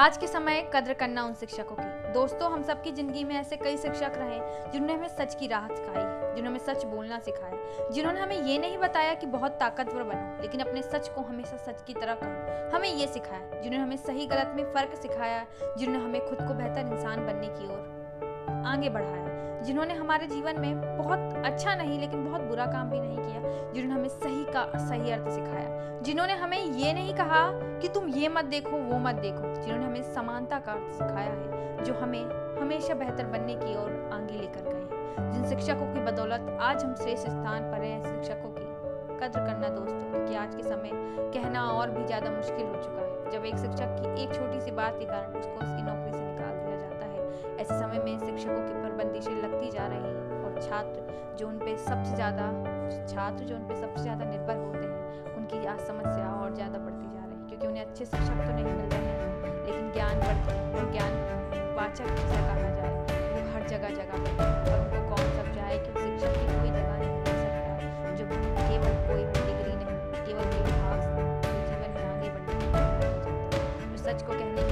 आज के समय कद्र करना उन शिक्षकों की। दोस्तों, हम सबकी ज़िंदगी में ऐसे कई शिक्षक रहे जिन्होंने हमें सच की राहत सिखाई है जिन्होंने हमें सच बोलना सिखाया, जिन्होंने हमें ये नहीं बताया कि बहुत ताकतवर बनो, लेकिन अपने सच को हमेशा सच की तरह करो। हमें ये सिखाया, जिन्होंने हमें सही गलत में फ़र्क सिखाया, जिन्होंने हमें खुद को बेहतर इंसान बनने की ओर आगे बढ़ाया जिन्होंने हमारे जीवन में बहुत अच्छा नहीं, लेकिन बहुत बुरा काम भी नहीं किया, जिन्होंने हमें सही का, सही अर्थ सिखाया, जिन्होंने हमें ये नहीं कहा कि तुम ये मत देखो, वो मत देखो, जिन्होंने हमें समानता का अर्थ सिखाया है, जो हमें हमेशा बेहतर बनने की ओर आगे लेकर गए जिन शिक्षकों की बदौलत आज हम श्रेष्ठ स्थान पर हैं शिक्षकों की कद्र करना दोस्तों, क्योंकि आज के समय कहना और भी ज़्यादा मुश्किल हो चुका है। जब एक शिक्षक की एक छोटी सी बात के कारण उसको उसकी नौकरी से निकाल शिक्षकों की ऊपर बंदिशें लगती जा रही हैं और छात्र जो उन पे सबसे ज़्यादा, छात्र जो उन पे सबसे ज़्यादा निर्भर होते हैं, उनकी आज समस्या और ज़्यादा बढ़ती जा रही है, क्योंकि उन्हें अच्छे शिक्षक तो नहीं मिल रहे हैं, लेकिन ज्ञान और ज्ञान वाचक जिसे कहा जाए, वो हर जगह जगह पे है। और उनको कौन समझाए कि शिक्षक की कोई जगह नहीं मिल सकता, जो केवल कोई डिग्री नहीं, केवल कोई भाग जीवन में आगे बढ़ने जो सच को कहने